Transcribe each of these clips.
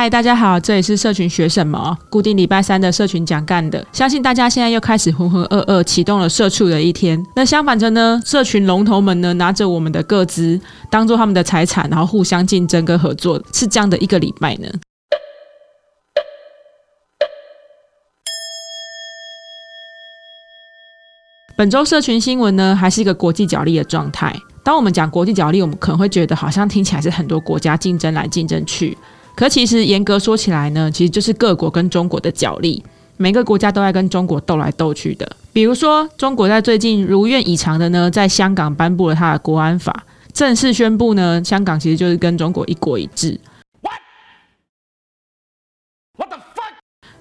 嗨，大家好，这里是社群学什么？固定礼拜三的社群讲干的，相信大家现在又开始浑浑噩噩启动了社畜的一天。那相反着呢，社群龙头们呢，拿着我们的各资当做他们的财产，然后互相竞争跟合作，是这样的一个礼拜呢。本周社群新闻呢，还是一个国际角力的状态。当我们讲国际角力，我们可能会觉得好像听起来是很多国家竞争来竞争去。可其实严格说起来呢，其实就是各国跟中国的角力，每个国家都在跟中国斗来斗去的。比如说，中国在最近如愿以偿的呢，在香港颁布了他的国安法，正式宣布呢，香港其实就是跟中国一国一制。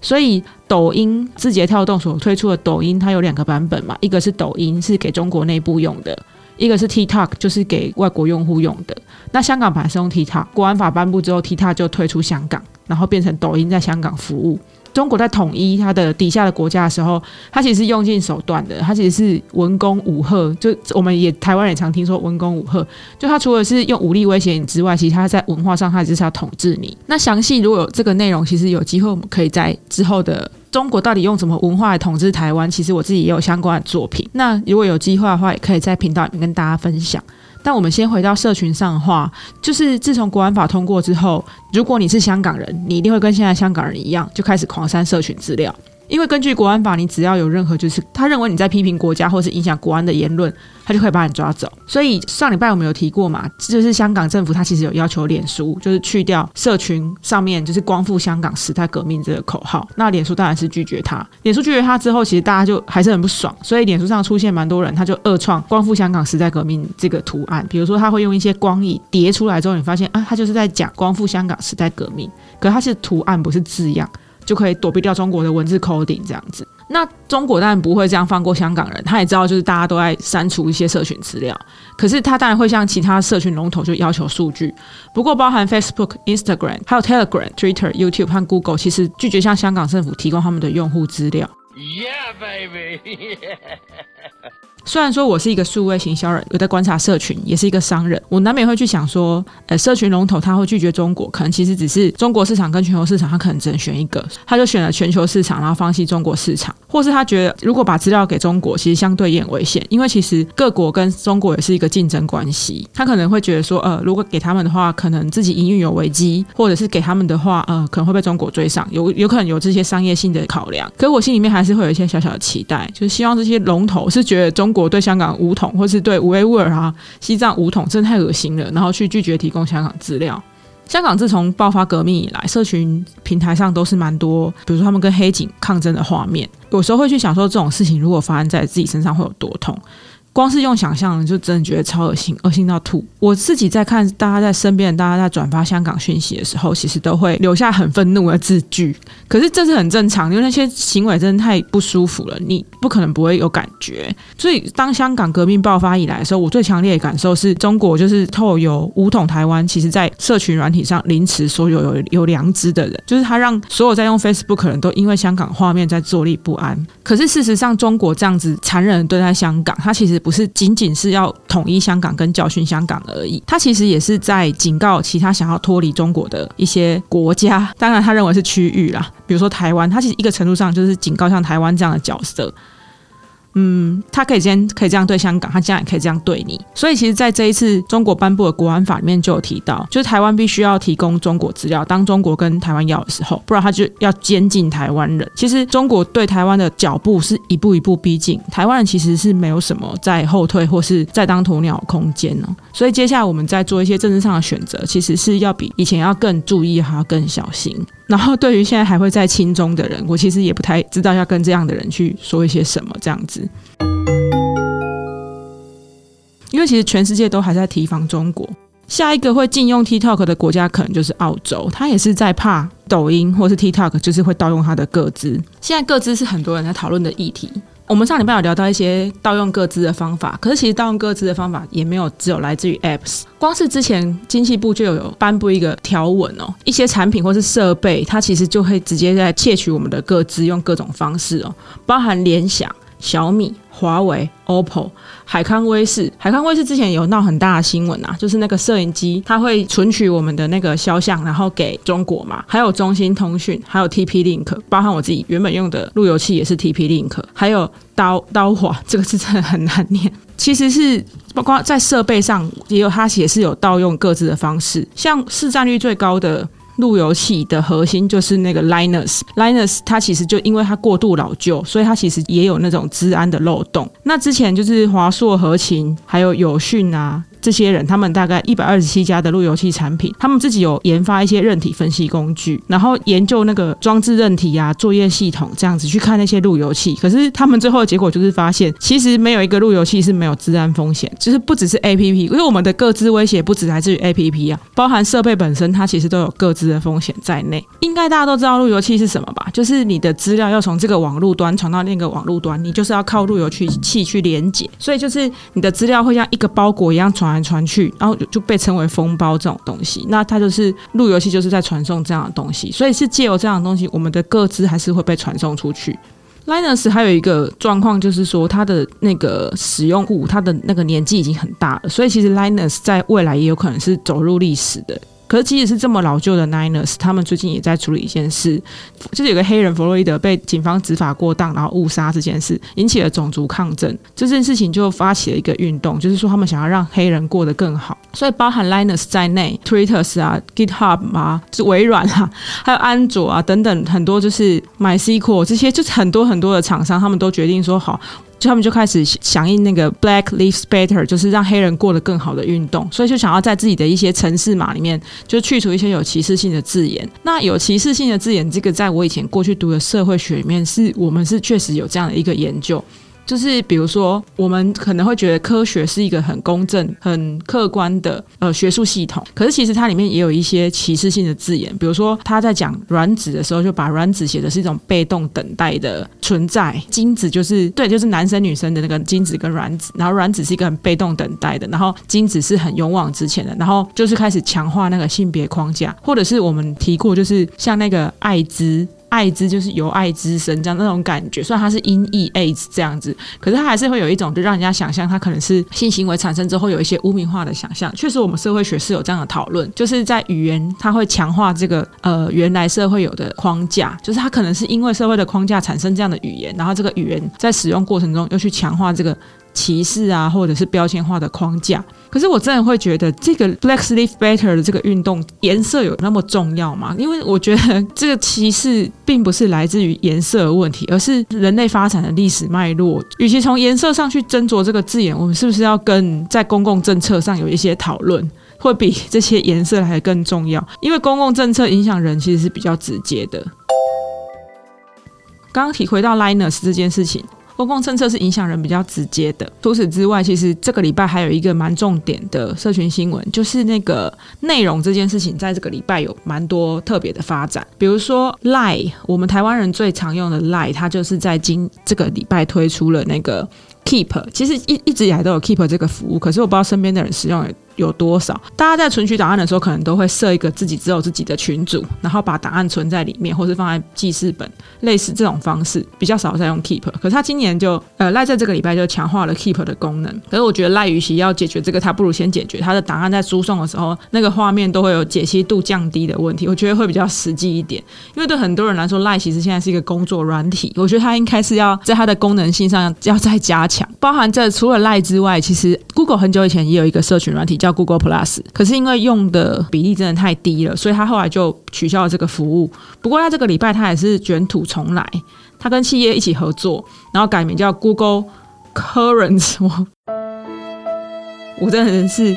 所以，抖音字节跳动所推出的抖音，它有两个版本嘛，一个是抖音是给中国内部用的。一个是 TikTok，就是给外国用户用的。那香港版是用 TikTok，国安法颁布之后，TikTok 就退出香港，然后变成抖音在香港服务。中国在统一它的底下的国家的时候，它其实是用尽手段的，它其实是文攻武赫。就我们也台湾也常听说文攻武赫，就它除了是用武力威胁你之外，其实它在文化上它就是要统治你。那详细如果有这个内容，其实有机会我们可以在之后的。中国到底用什么文化来统治台湾？其实我自己也有相关的作品。那如果有机会的话，也可以在频道里面跟大家分享。但我们先回到社群上的话，就是自从国安法通过之后，如果你是香港人，你一定会跟现在香港人一样，就开始狂删社群资料。因为根据国安法，你只要有任何就是他认为你在批评国家或是影响国安的言论，他就可以把你抓走。所以上礼拜我们有提过嘛，就是香港政府他其实有要求脸书就是去掉社群上面就是光复香港时代革命这个口号。那脸书当然是拒绝他。脸书拒绝他之后，其实大家就还是很不爽。所以脸书上出现蛮多人，他就恶创光复香港时代革命这个图案。比如说他会用一些光影叠出来之后，你发现啊，他就是在讲光复香港时代革命，可他是图案不是字样。就可以躲避掉中国的文字 coding 这样子。那中国当然不会这样放过香港人，他也知道就是大家都在删除一些社群资料，可是他当然会向其他社群龙头就要求数据。不过包含 Facebook、Instagram、还有 Telegram、Twitter、YouTube 和 Google，其实拒绝向香港政府提供他们的用户资料。Yeah, baby. 虽然说我是一个数位行销人，有在观察社群，也是一个商人，我难免会去想说，呃，社群龙头他会拒绝中国，可能其实只是中国市场跟全球市场，他可能只能选一个，他就选了全球市场，然后放弃中国市场，或是他觉得如果把资料给中国，其实相对也很危险，因为其实各国跟中国也是一个竞争关系，他可能会觉得说，呃，如果给他们的话，可能自己营运有危机，或者是给他们的话，呃，可能会被中国追上，有有可能有这些商业性的考量，可我心里面还是会有一些小小的期待，就是希望这些龙头是觉得中。国对香港武统，或是对维吾尔啊、西藏武统，真的太恶心了。然后去拒绝提供香港资料。香港自从爆发革命以来，社群平台上都是蛮多，比如说他们跟黑警抗争的画面。有时候会去想说，这种事情如果发生在自己身上，会有多痛。光是用想象，就真的觉得超恶心，恶心到吐。我自己在看大家在身边，大家在转发香港讯息的时候，其实都会留下很愤怒的字句。可是这是很正常，因为那些行为真的太不舒服了，你不可能不会有感觉。所以当香港革命爆发以来的时候，我最强烈的感受是中国就是透有武统台湾，其实在社群软体上凌迟所有有有良知的人，就是他让所有在用 Facebook 的人都因为香港画面在坐立不安。可是事实上，中国这样子残忍对待香港，他其实。不是仅仅是要统一香港跟教训香港而已，他其实也是在警告其他想要脱离中国的一些国家。当然，他认为是区域啦，比如说台湾，他其实一个程度上就是警告像台湾这样的角色。嗯，他可以先可以这样对香港，他将来也可以这样对你。所以，其实，在这一次中国颁布的国安法里面就有提到，就是台湾必须要提供中国资料，当中国跟台湾要的时候，不然他就要监禁台湾人。其实，中国对台湾的脚步是一步一步逼近，台湾人其实是没有什么在后退或是在当鸵鸟空间呢。所以，接下来我们在做一些政治上的选择，其实是要比以前要更注意，还要更小心。然后，对于现在还会在亲中的人，我其实也不太知道要跟这样的人去说一些什么这样子。因为其实全世界都还在提防中国，下一个会禁用 TikTok 的国家可能就是澳洲，他也是在怕抖音或是 TikTok 就是会盗用他的各资。现在各资是很多人在讨论的议题。我们上礼拜有聊到一些盗用各自的方法，可是其实盗用各自的方法也没有只有来自于 Apps，光是之前经济部就有颁布一个条文哦，一些产品或是设备，它其实就会直接在窃取我们的各自，用各种方式哦，包含联想。小米、华为、OPPO、海康威视。海康威视之前有闹很大的新闻啊，就是那个摄影机它会存取我们的那个肖像，然后给中国嘛。还有中兴通讯，还有 TP Link，包含我自己原本用的路由器也是 TP Link，还有刀刀华，这个字真的很难念。其实是包括在设备上也有，它也是有盗用各自的方式。像市占率最高的路由器的核心就是那个 Linus，Linus 它其实就因为它过度老旧，所以它其实也有那种治安的漏洞。那之前就是华硕、和勤还有友讯啊。这些人，他们大概一百二十七家的路由器产品，他们自己有研发一些认体分析工具，然后研究那个装置认体啊、作业系统这样子去看那些路由器。可是他们最后的结果就是发现，其实没有一个路由器是没有治安风险，就是不只是 A P P，因为我们的各自威胁不只来自于 A P P 啊，包含设备本身，它其实都有各自的风险在内。应该大家都知道路由器是什么吧？就是你的资料要从这个网络端传到另一个网络端，你就是要靠路由器器去连接，所以就是你的资料会像一个包裹一样传。传传去，然后就被称为封包这种东西。那它就是路由器，就是在传送这样的东西。所以是借由这样的东西，我们的各自还是会被传送出去。Linus 还有一个状况，就是说它的那个使用户，他的那个年纪已经很大了，所以其实 Linus 在未来也有可能是走入历史的。可是，即使是这么老旧的 Niners，他们最近也在处理一件事，就是有个黑人弗洛伊德被警方执法过当，然后误杀这件事，引起了种族抗争。这件事情就发起了一个运动，就是说他们想要让黑人过得更好。所以，包含 Linus 在内，Twitter 啊、GitHub 啊、是微软啊，还有安卓啊等等很多，就是 MySQL 这些，就是很多很多的厂商，他们都决定说好。就他们就开始响应那个 Black Lives Better，就是让黑人过得更好的运动，所以就想要在自己的一些城市码里面，就去除一些有歧视性的字眼。那有歧视性的字眼，这个在我以前过去读的社会学里面，是我们是确实有这样的一个研究。就是比如说，我们可能会觉得科学是一个很公正、很客观的呃学术系统，可是其实它里面也有一些歧视性的字眼。比如说，他在讲卵子的时候，就把卵子写的是一种被动等待的存在，精子就是对，就是男生女生的那个精子跟卵子，然后卵子是一个很被动等待的，然后精子是很勇往直前的，然后就是开始强化那个性别框架，或者是我们提过，就是像那个艾滋。爱之就是由爱之生这样那种感觉，虽然它是音译 AIDS 这样子，可是它还是会有一种就让人家想象它可能是性行为产生之后有一些污名化的想象。确实，我们社会学是有这样的讨论，就是在语言它会强化这个呃原来社会有的框架，就是它可能是因为社会的框架产生这样的语言，然后这个语言在使用过程中又去强化这个。歧视啊，或者是标签化的框架。可是我真的会觉得，这个 Black Lives Better 的这个运动颜色有那么重要吗？因为我觉得这个歧视并不是来自于颜色的问题，而是人类发展的历史脉络。与其从颜色上去斟酌这个字眼，我们是不是要跟在公共政策上有一些讨论，会比这些颜色还更重要？因为公共政策影响人其实是比较直接的。刚刚体会到 Linus 这件事情。公共政策是影响人比较直接的。除此之外，其实这个礼拜还有一个蛮重点的社群新闻，就是那个内容这件事情，在这个礼拜有蛮多特别的发展。比如说，Lie，我们台湾人最常用的 Lie，它就是在今这个礼拜推出了那个 Keep。其实一一直以来都有 Keep 这个服务，可是我不知道身边的人使用。有多少？大家在存取档案的时候，可能都会设一个自己只有自己的群组，然后把档案存在里面，或是放在记事本，类似这种方式，比较少在用 Keep。可是他今年就呃赖在这个礼拜就强化了 Keep 的功能。可是我觉得赖与其要解决这个，他不如先解决他的档案在输送的时候，那个画面都会有解析度降低的问题。我觉得会比较实际一点，因为对很多人来说，赖其实现在是一个工作软体，我觉得它应该是要在它的功能性上要再加强，包含这除了赖之外，其实 Google 很久以前也有一个社群软体叫。叫 Google Plus，可是因为用的比例真的太低了，所以他后来就取消了这个服务。不过他这个礼拜他也是卷土重来，他跟企业一起合作，然后改名叫 Google Currents。我真的是。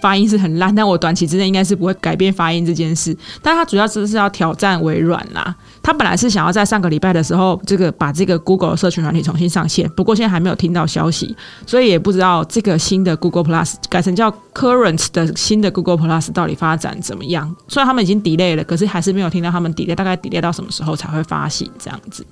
发音是很烂，但我短期之内应该是不会改变发音这件事。但他主要只是要挑战微软啦。他本来是想要在上个礼拜的时候，这个把这个 Google 社群软体重新上线，不过现在还没有听到消息，所以也不知道这个新的 Google Plus 改成叫 Current 的新的 Google Plus 到底发展怎么样。虽然他们已经 delay 了，可是还是没有听到他们 delay，大概 delay 到什么时候才会发行这样子。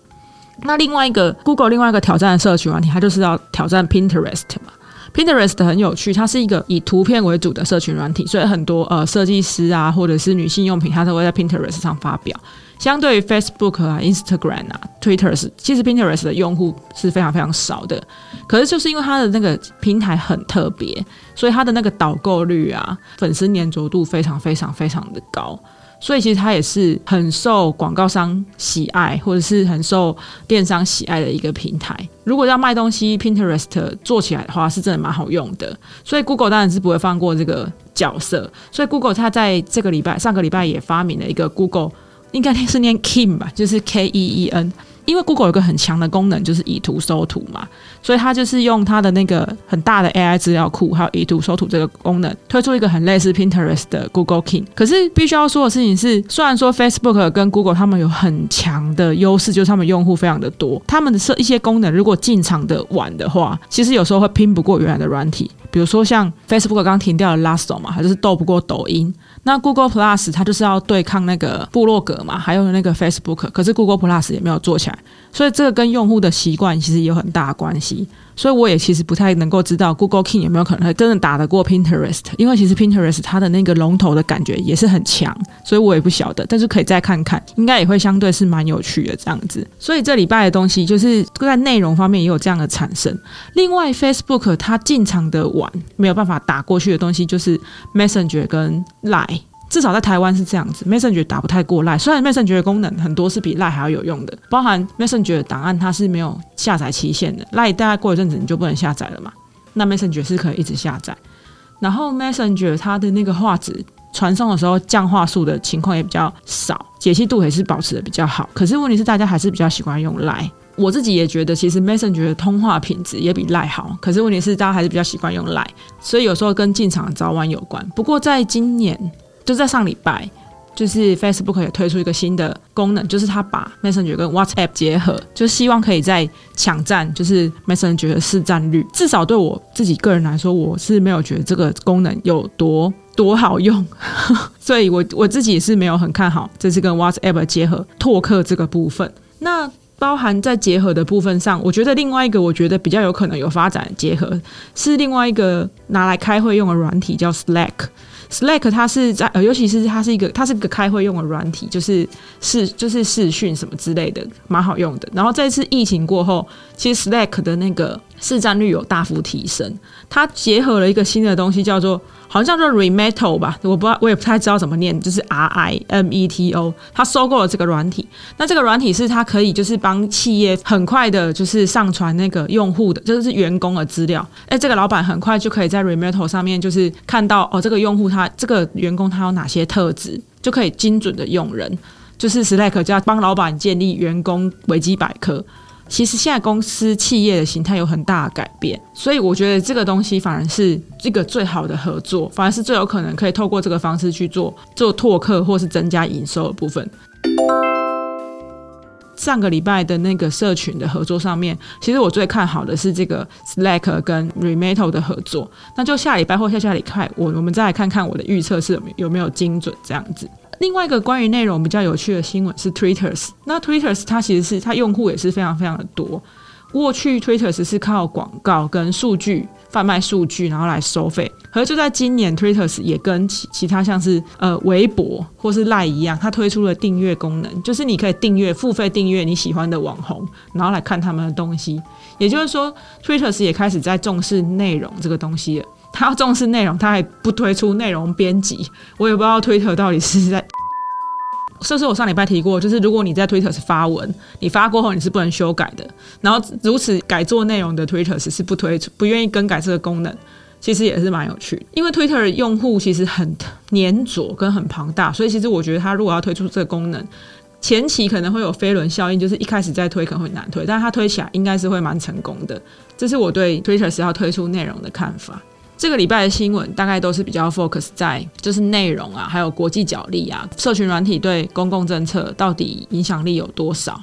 那另外一个 Google 另外一个挑战的社群软体，它就是要挑战 Pinterest 嘛。Pinterest 很有趣，它是一个以图片为主的社群软体，所以很多呃设计师啊，或者是女性用品，它都会在 Pinterest 上发表。相对于 Facebook 啊、Instagram 啊、Twitter 是，其实 Pinterest 的用户是非常非常少的。可是就是因为它的那个平台很特别，所以它的那个导购率啊、粉丝粘着度非常非常非常的高。所以其实它也是很受广告商喜爱，或者是很受电商喜爱的一个平台。如果要卖东西，Pinterest 做起来的话，是真的蛮好用的。所以 Google 当然是不会放过这个角色。所以 Google 它在这个礼拜、上个礼拜也发明了一个 Google，应该是念 Ken 吧，就是 K E E N。因为 Google 有个很强的功能，就是以图搜图嘛，所以它就是用它的那个很大的 AI 资料库，还有以图搜图这个功能，推出一个很类似 Pinterest 的 Google King。可是必须要说的事情是，虽然说 Facebook 跟 Google 他们有很强的优势，就是他们用户非常的多，他们的设一些功能如果进场的晚的话，其实有时候会拼不过原来的软体。比如说像 Facebook 刚停掉了 Lasso 嘛，它就是斗不过抖音。那 Google Plus 它就是要对抗那个部落格嘛，还有那个 Facebook，可是 Google Plus 也没有做起来，所以这个跟用户的习惯其实有很大关系。所以我也其实不太能够知道 Google King 有没有可能真的打得过 Pinterest，因为其实 Pinterest 它的那个龙头的感觉也是很强，所以我也不晓得，但是可以再看看，应该也会相对是蛮有趣的这样子。所以这礼拜的东西就是在内容方面也有这样的产生。另外，Facebook 它进场的晚，没有办法打过去的东西就是 Messenger 跟 Line。至少在台湾是这样子，Messenger 打不太过赖虽然 Messenger 的功能很多是比 Line 还要有用的，包含 Messenger 档案它是没有下载期限的，Line 大概过一阵子你就不能下载了嘛，那 Messenger 是可以一直下载。然后 Messenger 它的那个画质传送的时候降画素的情况也比较少，解析度也是保持的比较好。可是问题是大家还是比较喜欢用 Line，我自己也觉得其实 Messenger 的通话品质也比 Line 好，可是问题是大家还是比较习惯用 Line，所以有时候跟进场早晚有关。不过在今年。就在上礼拜，就是 Facebook 也推出一个新的功能，就是它把 Messenger 跟 WhatsApp 结合，就希望可以在抢占就是 Messenger 的市占率。至少对我自己个人来说，我是没有觉得这个功能有多多好用，所以我我自己是没有很看好这次跟 WhatsApp 结合拓客这个部分。那包含在结合的部分上，我觉得另外一个我觉得比较有可能有发展的结合，是另外一个拿来开会用的软体，叫 Slack。Slack 它是在呃，尤其是它是一个，它是个开会用的软体，就是视就是视讯什么之类的，蛮好用的。然后这次疫情过后，其实 Slack 的那个市占率有大幅提升。它结合了一个新的东西，叫做好像叫做 Remeto 吧，我不知道，我也不太知道怎么念，就是 R I M E T O。它收购了这个软体，那这个软体是它可以就是帮企业很快的，就是上传那个用户的，就是员工的资料。哎，这个老板很快就可以在 Remeto 上面就是看到哦，这个用户他这个员工他有哪些特质，就可以精准的用人。就是 Slack 就要帮老板建立员工维基百科。其实现在公司企业的形态有很大的改变，所以我觉得这个东西反而是一个最好的合作，反而是最有可能可以透过这个方式去做做拓客或是增加营收的部分。上个礼拜的那个社群的合作上面，其实我最看好的是这个 Slack 跟 Remeto 的合作。那就下礼拜或下下礼拜，我我们再来看看我的预测是有没有精准这样子。另外一个关于内容比较有趣的新闻是 Twitter's 那 Twitter's 它其实是它用户也是非常非常的多。过去 Twitter's 是靠广告跟数据贩卖数据，然后来收费。可是就在今年，Twitter's 也跟其其他像是呃微博或是赖一样，它推出了订阅功能，就是你可以订阅付费订阅你喜欢的网红，然后来看他们的东西。也就是说，Twitter's 也开始在重视内容这个东西了。他要重视内容，他还不推出内容编辑。我也不知道推特到底是在，是不是我上礼拜提过，就是如果你在推特是发文，你发过后你是不能修改的。然后如此改做内容的推特是不推出，不愿意更改这个功能，其实也是蛮有趣。因为推特用户其实很粘着跟很庞大，所以其实我觉得他如果要推出这个功能，前期可能会有飞轮效应，就是一开始在推可能会难推，但是他推起来应该是会蛮成功的。这是我对推特是要推出内容的看法。这个礼拜的新闻大概都是比较 focus 在就是内容啊，还有国际角力啊，社群软体对公共政策到底影响力有多少？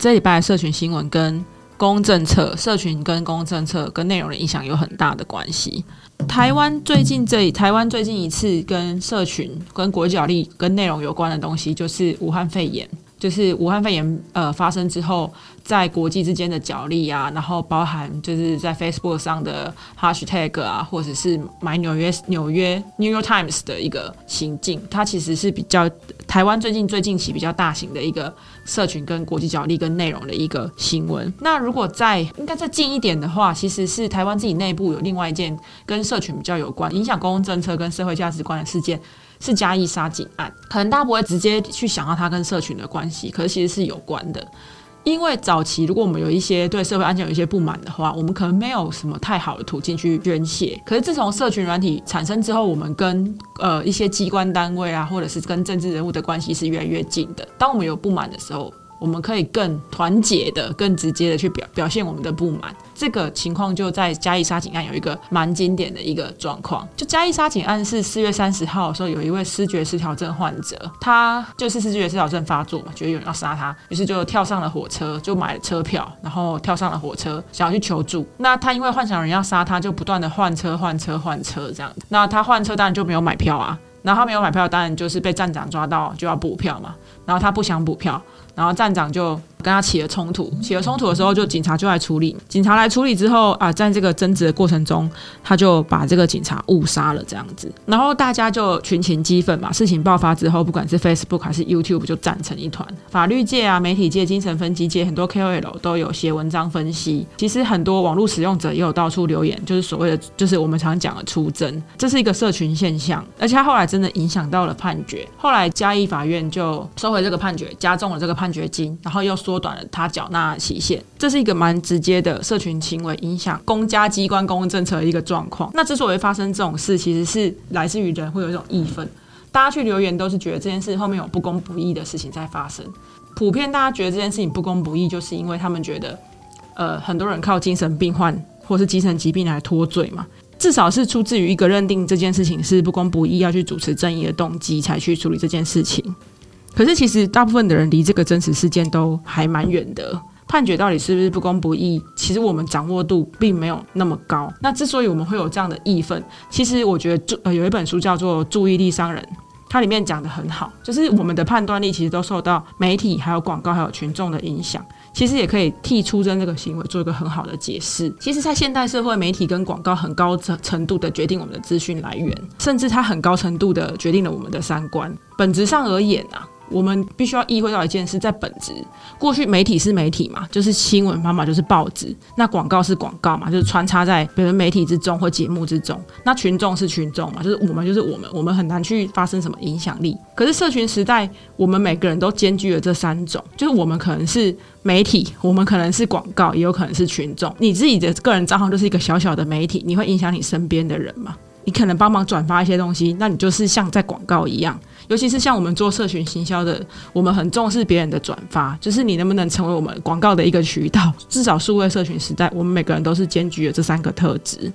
这礼拜的社群新闻跟公共政策、社群跟公共政策跟内容的影响有很大的关系。台湾最近这台湾最近一次跟社群、跟国际角力、跟内容有关的东西，就是武汉肺炎。就是武汉肺炎呃发生之后，在国际之间的角力啊，然后包含就是在 Facebook 上的 Hashtag 啊，或者是买纽约纽约 New York Times 的一个行径，它其实是比较台湾最近最近期比较大型的一个社群跟国际角力跟内容的一个新闻。那如果再应该再近一点的话，其实是台湾自己内部有另外一件跟社群比较有关、影响公共政策跟社会价值观的事件。是嘉义杀警案，可能大家不会直接去想到它跟社群的关系，可是其实是有关的。因为早期如果我们有一些对社会安全有一些不满的话，我们可能没有什么太好的途径去宣泄。可是自从社群软体产生之后，我们跟呃一些机关单位啊，或者是跟政治人物的关系是越来越近的。当我们有不满的时候，我们可以更团结的、更直接的去表表现我们的不满。这个情况就在嘉义杀警案有一个蛮经典的一个状况。就嘉义杀警案是四月三十号的时候，有一位视觉失调症患者，他就是视觉失调症发作嘛，觉得有人要杀他，于是就跳上了火车，就买了车票，然后跳上了火车，想要去求助。那他因为幻想人要杀他，就不断的换车、换车、换车这样子。那他换车当然就没有买票啊，然后他没有买票，当然就是被站长抓到就要补票嘛。然后他不想补票。然后站长就跟他起了冲突，起了冲突的时候，就警察就来处理。警察来处理之后啊，在这个争执的过程中，他就把这个警察误杀了，这样子。然后大家就群情激愤嘛。事情爆发之后，不管是 Facebook 还是 YouTube 就战成一团。法律界啊、媒体界、精神分析界，很多 KOL 都有写文章分析。其实很多网络使用者也有到处留言，就是所谓的，就是我们常讲的出征，这是一个社群现象。而且他后来真的影响到了判决。后来嘉义法院就收回这个判决，加重了这个判。决金，然后又说短了他缴纳期限，这是一个蛮直接的社群行为影响公家机关公共政策的一个状况。那之所以发生这种事，其实是来自于人会有一种义愤，大家去留言都是觉得这件事后面有不公不义的事情在发生。普遍大家觉得这件事情不公不义，就是因为他们觉得，呃，很多人靠精神病患或是精神疾病来脱罪嘛，至少是出自于一个认定这件事情是不公不义，要去主持正义的动机才去处理这件事情。可是，其实大部分的人离这个真实事件都还蛮远的。判决到底是不是不公不义，其实我们掌握度并没有那么高。那之所以我们会有这样的义愤，其实我觉得注呃有一本书叫做《注意力商人》，它里面讲的很好，就是我们的判断力其实都受到媒体、还有广告、还有群众的影响。其实也可以替出征这个行为做一个很好的解释。其实，在现代社会，媒体跟广告很高程程度的决定我们的资讯来源，甚至它很高程度的决定了我们的三观。本质上而言啊。我们必须要意会到一件事，在本质，过去媒体是媒体嘛，就是新闻方法就是报纸；那广告是广告嘛，就是穿插在别人媒体之中或节目之中。那群众是群众嘛，就是我们就是我们，我们很难去发生什么影响力。可是社群时代，我们每个人都兼具了这三种，就是我们可能是媒体，我们可能是广告，也有可能是群众。你自己的个人账号就是一个小小的媒体，你会影响你身边的人吗？你可能帮忙转发一些东西，那你就是像在广告一样。尤其是像我们做社群行销的，我们很重视别人的转发，就是你能不能成为我们广告的一个渠道。至少数位社群时代，我们每个人都是兼具了这三个特质。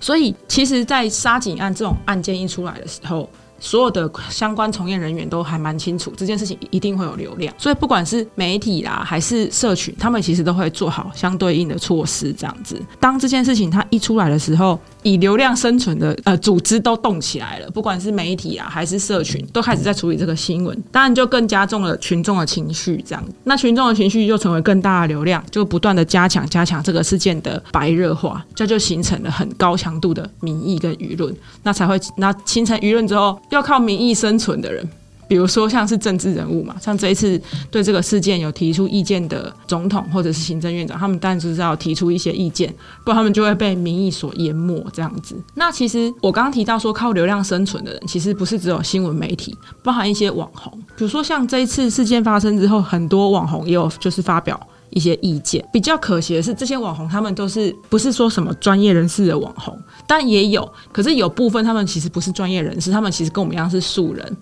所以，其实，在杀警案这种案件一出来的时候，所有的相关从业人员都还蛮清楚这件事情一定会有流量，所以不管是媒体啦还是社群，他们其实都会做好相对应的措施。这样子，当这件事情它一出来的时候，以流量生存的呃组织都动起来了，不管是媒体啊还是社群，都开始在处理这个新闻，当然就更加重了群众的情绪。这样，那群众的情绪就成为更大的流量，就不断的加强加强这个事件的白热化，这就形成了很高强度的民意跟舆论，那才会那形成舆论之后。要靠民意生存的人，比如说像是政治人物嘛，像这一次对这个事件有提出意见的总统或者是行政院长，他们当然就是要提出一些意见，不然他们就会被民意所淹没这样子。那其实我刚刚提到说靠流量生存的人，其实不是只有新闻媒体，包含一些网红，比如说像这一次事件发生之后，很多网红也有就是发表。一些意见比较可惜的是，这些网红他们都是不是说什么专业人士的网红，但也有，可是有部分他们其实不是专业人士，他们其实跟我们一样是素人。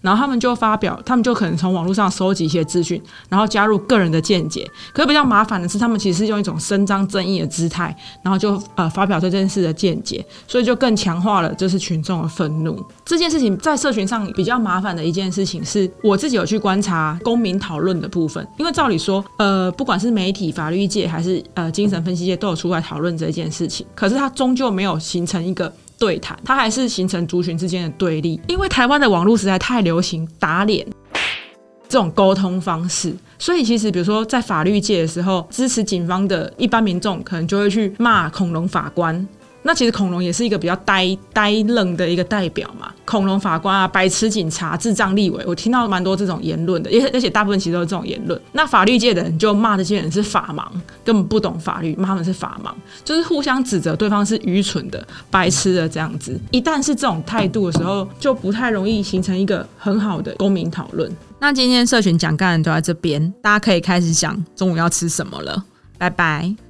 然后他们就发表，他们就可能从网络上收集一些资讯，然后加入个人的见解。可是比较麻烦的是，他们其实是用一种伸张正义的姿态，然后就呃发表这件事的见解，所以就更强化了就是群众的愤怒。这件事情在社群上比较麻烦的一件事情，是我自己有去观察公民讨论的部分。因为照理说，呃，不管是媒体、法律界还是呃精神分析界，都有出来讨论这件事情，可是它终究没有形成一个。对谈，它还是形成族群之间的对立。因为台湾的网络实在太流行打脸这种沟通方式，所以其实比如说在法律界的时候，支持警方的一般民众可能就会去骂恐龙法官。那其实恐龙也是一个比较呆呆愣的一个代表嘛，恐龙法官啊，白痴警察，智障立委，我听到蛮多这种言论的，而而且大部分其实都是这种言论。那法律界的人就骂这些人是法盲，根本不懂法律，骂他们是法盲，就是互相指责对方是愚蠢的、白痴的这样子。一旦是这种态度的时候，就不太容易形成一个很好的公民讨论。那今天社群讲干就在这边，大家可以开始想中午要吃什么了，拜拜。